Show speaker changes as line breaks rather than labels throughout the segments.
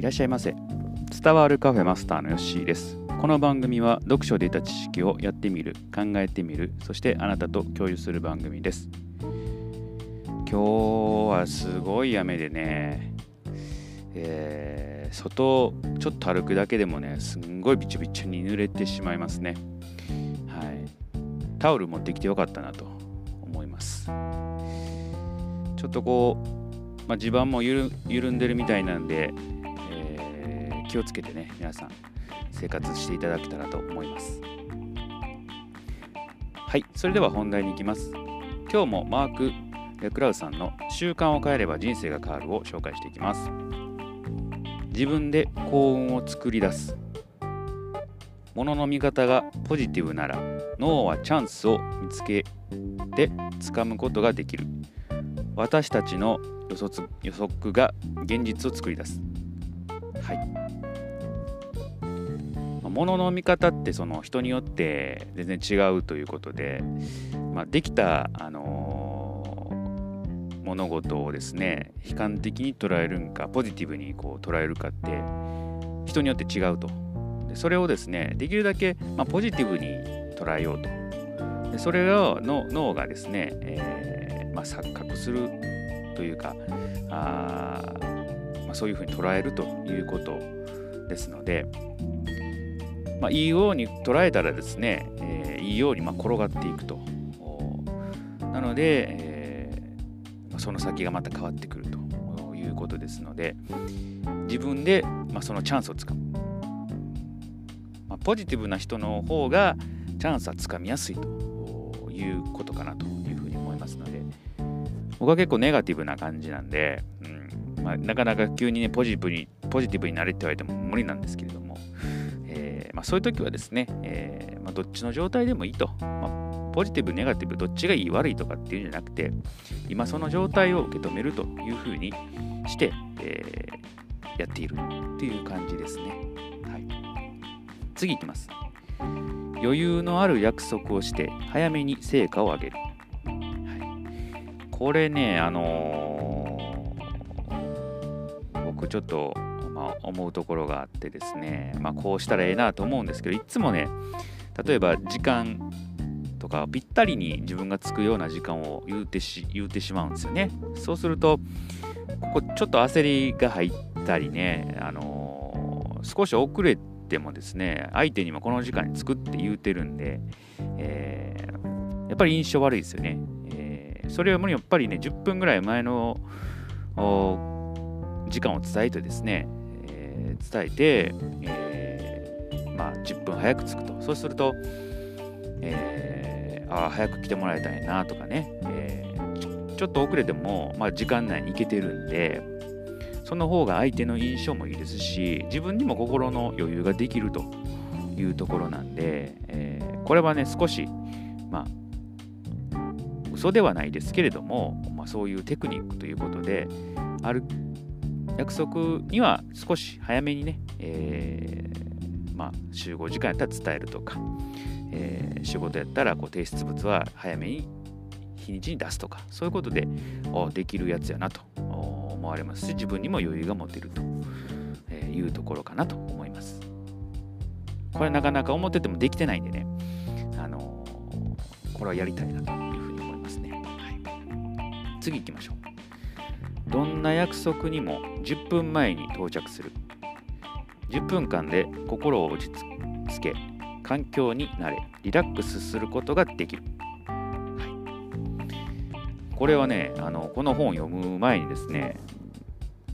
いらっしゃいませ。伝わるカフェマスターのヨッシーです。この番組は読書で得た知識をやってみる考えてみるそしてあなたと共有する番組です。今日はすごい雨でね、えー、外ちょっと歩くだけでもねすんごいびちょびちょに濡れてしまいますね。はい。タオル持ってきてよかったなと思います。ちょっとこう、まあ、地盤も緩んでるみたいなんで、気をつけてね皆さん生活していただけたらと思います。はいそれでは本題に行きます。今日もマーク・レクラウさんの「習慣を変えれば人生が変わる」を紹介していきます。自分で幸運を作り出す。物の見方がポジティブなら脳はチャンスを見つけて掴むことができる。私たちの予測予測が現実を作り出す。はい。物の見方ってその人によって全然違うということで、まあ、できた、あのー、物事をですね悲観的に捉えるんかポジティブにこう捉えるかって人によって違うと。でそれをですねできるだけ、まあ、ポジティブに捉えようと。でそれをの脳がですね、えー、まあ、錯覚するというかあ、まあ、そういうふうに捉えるということですのでまあ、いいように捉えたらですね、えー、いいようにま転がっていくと。なので、えー、その先がまた変わってくると。いうことですので、自分で、まあそのチャンスをつかむ。まあ、ポジティブな人の方がチャンスはつかみやすいと。いうことかなというふうに思いますので、僕は結構ネガティブな感じなんで、うん。まあ、なかなか急にねポジティブにポジティブになれって言われても無理なんですけれど、まあ、そういう時はですね、えー、まあ、どっちの状態でもいいと。まあ、ポジティブ、ネガティブ、どっちがいい、悪いとかっていうんじゃなくて、今その状態を受け止めるというふうにして、えー、やっているという感じですね。はい、次いきます。余裕のある約束をして早めに成果を上げる。はい、これね、あのー、僕ちょっとまあ、思うところがあってですね、まあ、こうしたらええなと思うんですけどいつもね例えば時間とかぴったりに自分がつくような時間を言うてし言うてしまうんですよね。そうするとここちょっと焦りが入ったりね、あのー、少し遅れてもですね相手にもこの時間に作って言うてるんで、えー、やっぱり印象悪いですよね、えー、それよりやっぱりね10分ぐらい前の時間を伝えてですね伝えて、えー、まあ、10分早く着くと。そうすると、えー、ああ早く来てもらえたんやなとかね、えー、ちょっと遅れても、まあ、時間内に行けてるんでその方が相手の印象もいいですし自分にも心の余裕ができるというところなんで、え、これはね少しまあ嘘ではないですけれども、まあ、そういうテクニックということである約束には少し早めにね、えー、まあ、集合時間やったら伝えるとか、えー、仕事やったらこう提出物は早めに日にちに出すとか、そういうことでできるやつやなと思われますし、自分にも余裕が持てるというところかなと思います。これなかなか思っててもできてないんでね、あの、これはやりたいなというふうに思いますね。はい、次行きましょう。どんな約束にも10分前に到着する。10分間で心を落ち着け環境に慣れリラックスすることができる、はい、これはねあのこの本を読む前にですね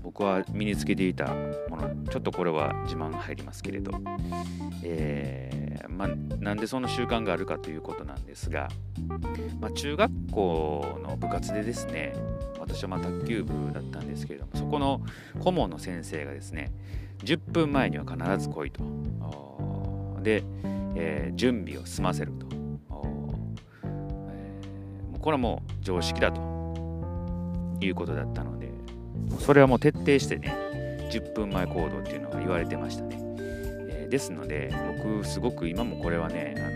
僕は身につけていたものちょっとこれは自慢入りますけれど、えー、まあ、なんでその習慣があるかということなんですが、まあ、中学校の部活でですね私はま卓球部だったんですけれどもそこの顧問の先生がですね10分前には必ず来いと。で、えー、準備を済ませると、えー、これはもう常識だと。いうことだったのでそれはもう徹底してね10分前行動っていうのが言われてましたね、ですので僕すごく今もこれはねあ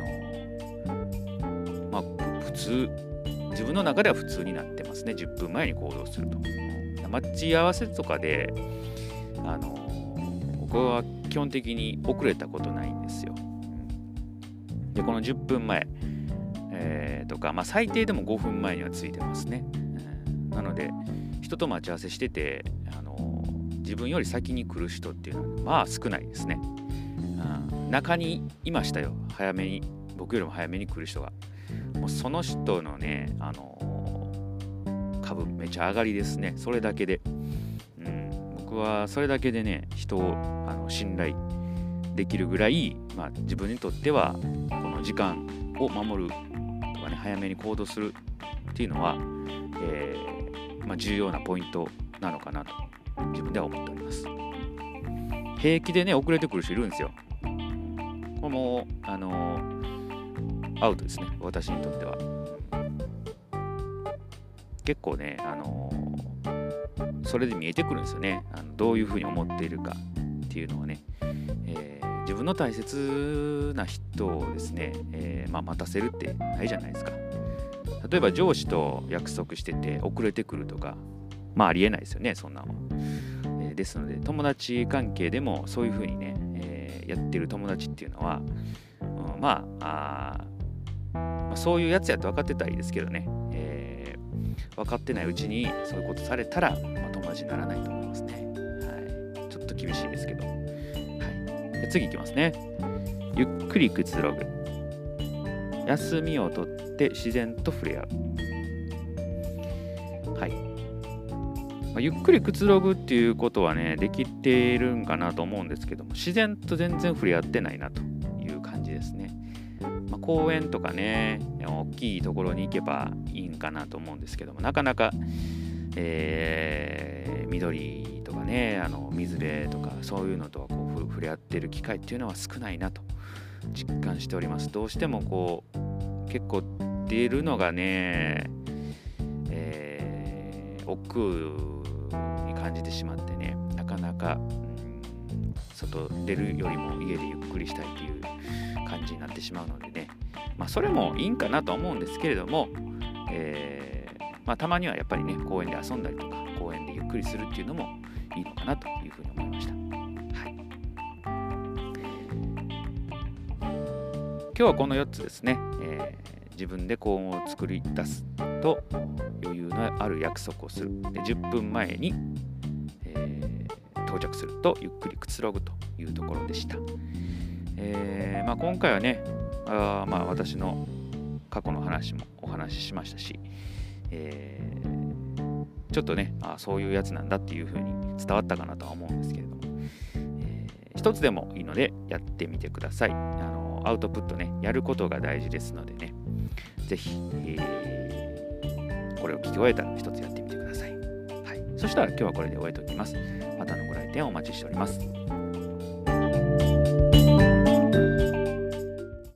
のまあ普通自分の中では普通になってますね10分前に行動すると待ち合わせとかであの僕は基本的に遅れたことないんですよ。でこの10分前、えー、とか、まあ、最低でも5分前にはついてますね。うんなので人と待ち合わせしてて、あの自分より先に来る人っていうのはまあ少ないですね。うん、中にいましたよ早めに僕よりも早めに来る人が。もうその人のね、あの株めちゃ上がりですね。それだけで。うん、僕はそれだけでね、人をあの信頼できるぐらい、まあ、自分にとってはこの時間を守るとかね、早めに行動するっていうのは、えー、まあ、重要なポイントなのかなと自分では思っております。平気でね、遅れてくる人いるんですよ。これも、あのアウトですね、私にとっては。結構ね、あのそれで見えてくるんですよね。あのどういうふうに思っているかっていうのはね。えー、自分の大切な人をですね、え、まあ、待たせるってないじゃないですか。例えば上司と約束してて遅れてくるとか、まあありえないですよね、そんなのは。え、ですので、友達関係でもそういうふうにね、えやってる友達っていうのは、うん、まああ、そういうやつやと分かってたらいいですけどね、えー、分かってないうちにそういうことされたら、まあ、友達にならないと思いますね。はい、ちょっと厳しいですけど。はい、で次いきますね。ゆっくりくつろぐ。休みをとって自然と触れ合う。あ、ゆっくりくつろぐっていうことはね、できているんかなと思うんですけども、自然と全然触れ合ってないなという感じですね。まあ、公園とかね、大きいところに行けばいいんかなと思うんですけども、なかなか、えー、緑とかね、あの水辺とかそういうのとはこう触れ合ってる機会っていうのは少ないなと実感しております。どうしてもこう、結構出るのがね、億劫に感じてしまってね、なかなか、うん、外出るよりも家でゆっくりしたいっていう感じになってしまうのでね、まあ、それもいいんかなと思うんですけれども、えー、まあ、たまにはやっぱりね公園で遊んだりとか公園でゆっくりするっていうのもいいのかなというふうに思いました。はい、今日はこの4つですね、えー、自分で幸運を作り出すとのある約束をするで10分前に、えー、到着するとゆっくりくつろぐというところでした。えー、まあ、今回はねあまあ私の過去の話もお話ししましたし、えー、ちょっとねあそういうやつなんだっていう風に伝わったかなとは思うんですけれども、えー、一つでもいいのでやってみてくださいあのアウトプットねやることが大事ですのでねぜひ、えー、これを聞き終えたら一つやってみてください、はい、そしたら今日はこれで終えておきます。またのご来店お待ちしております。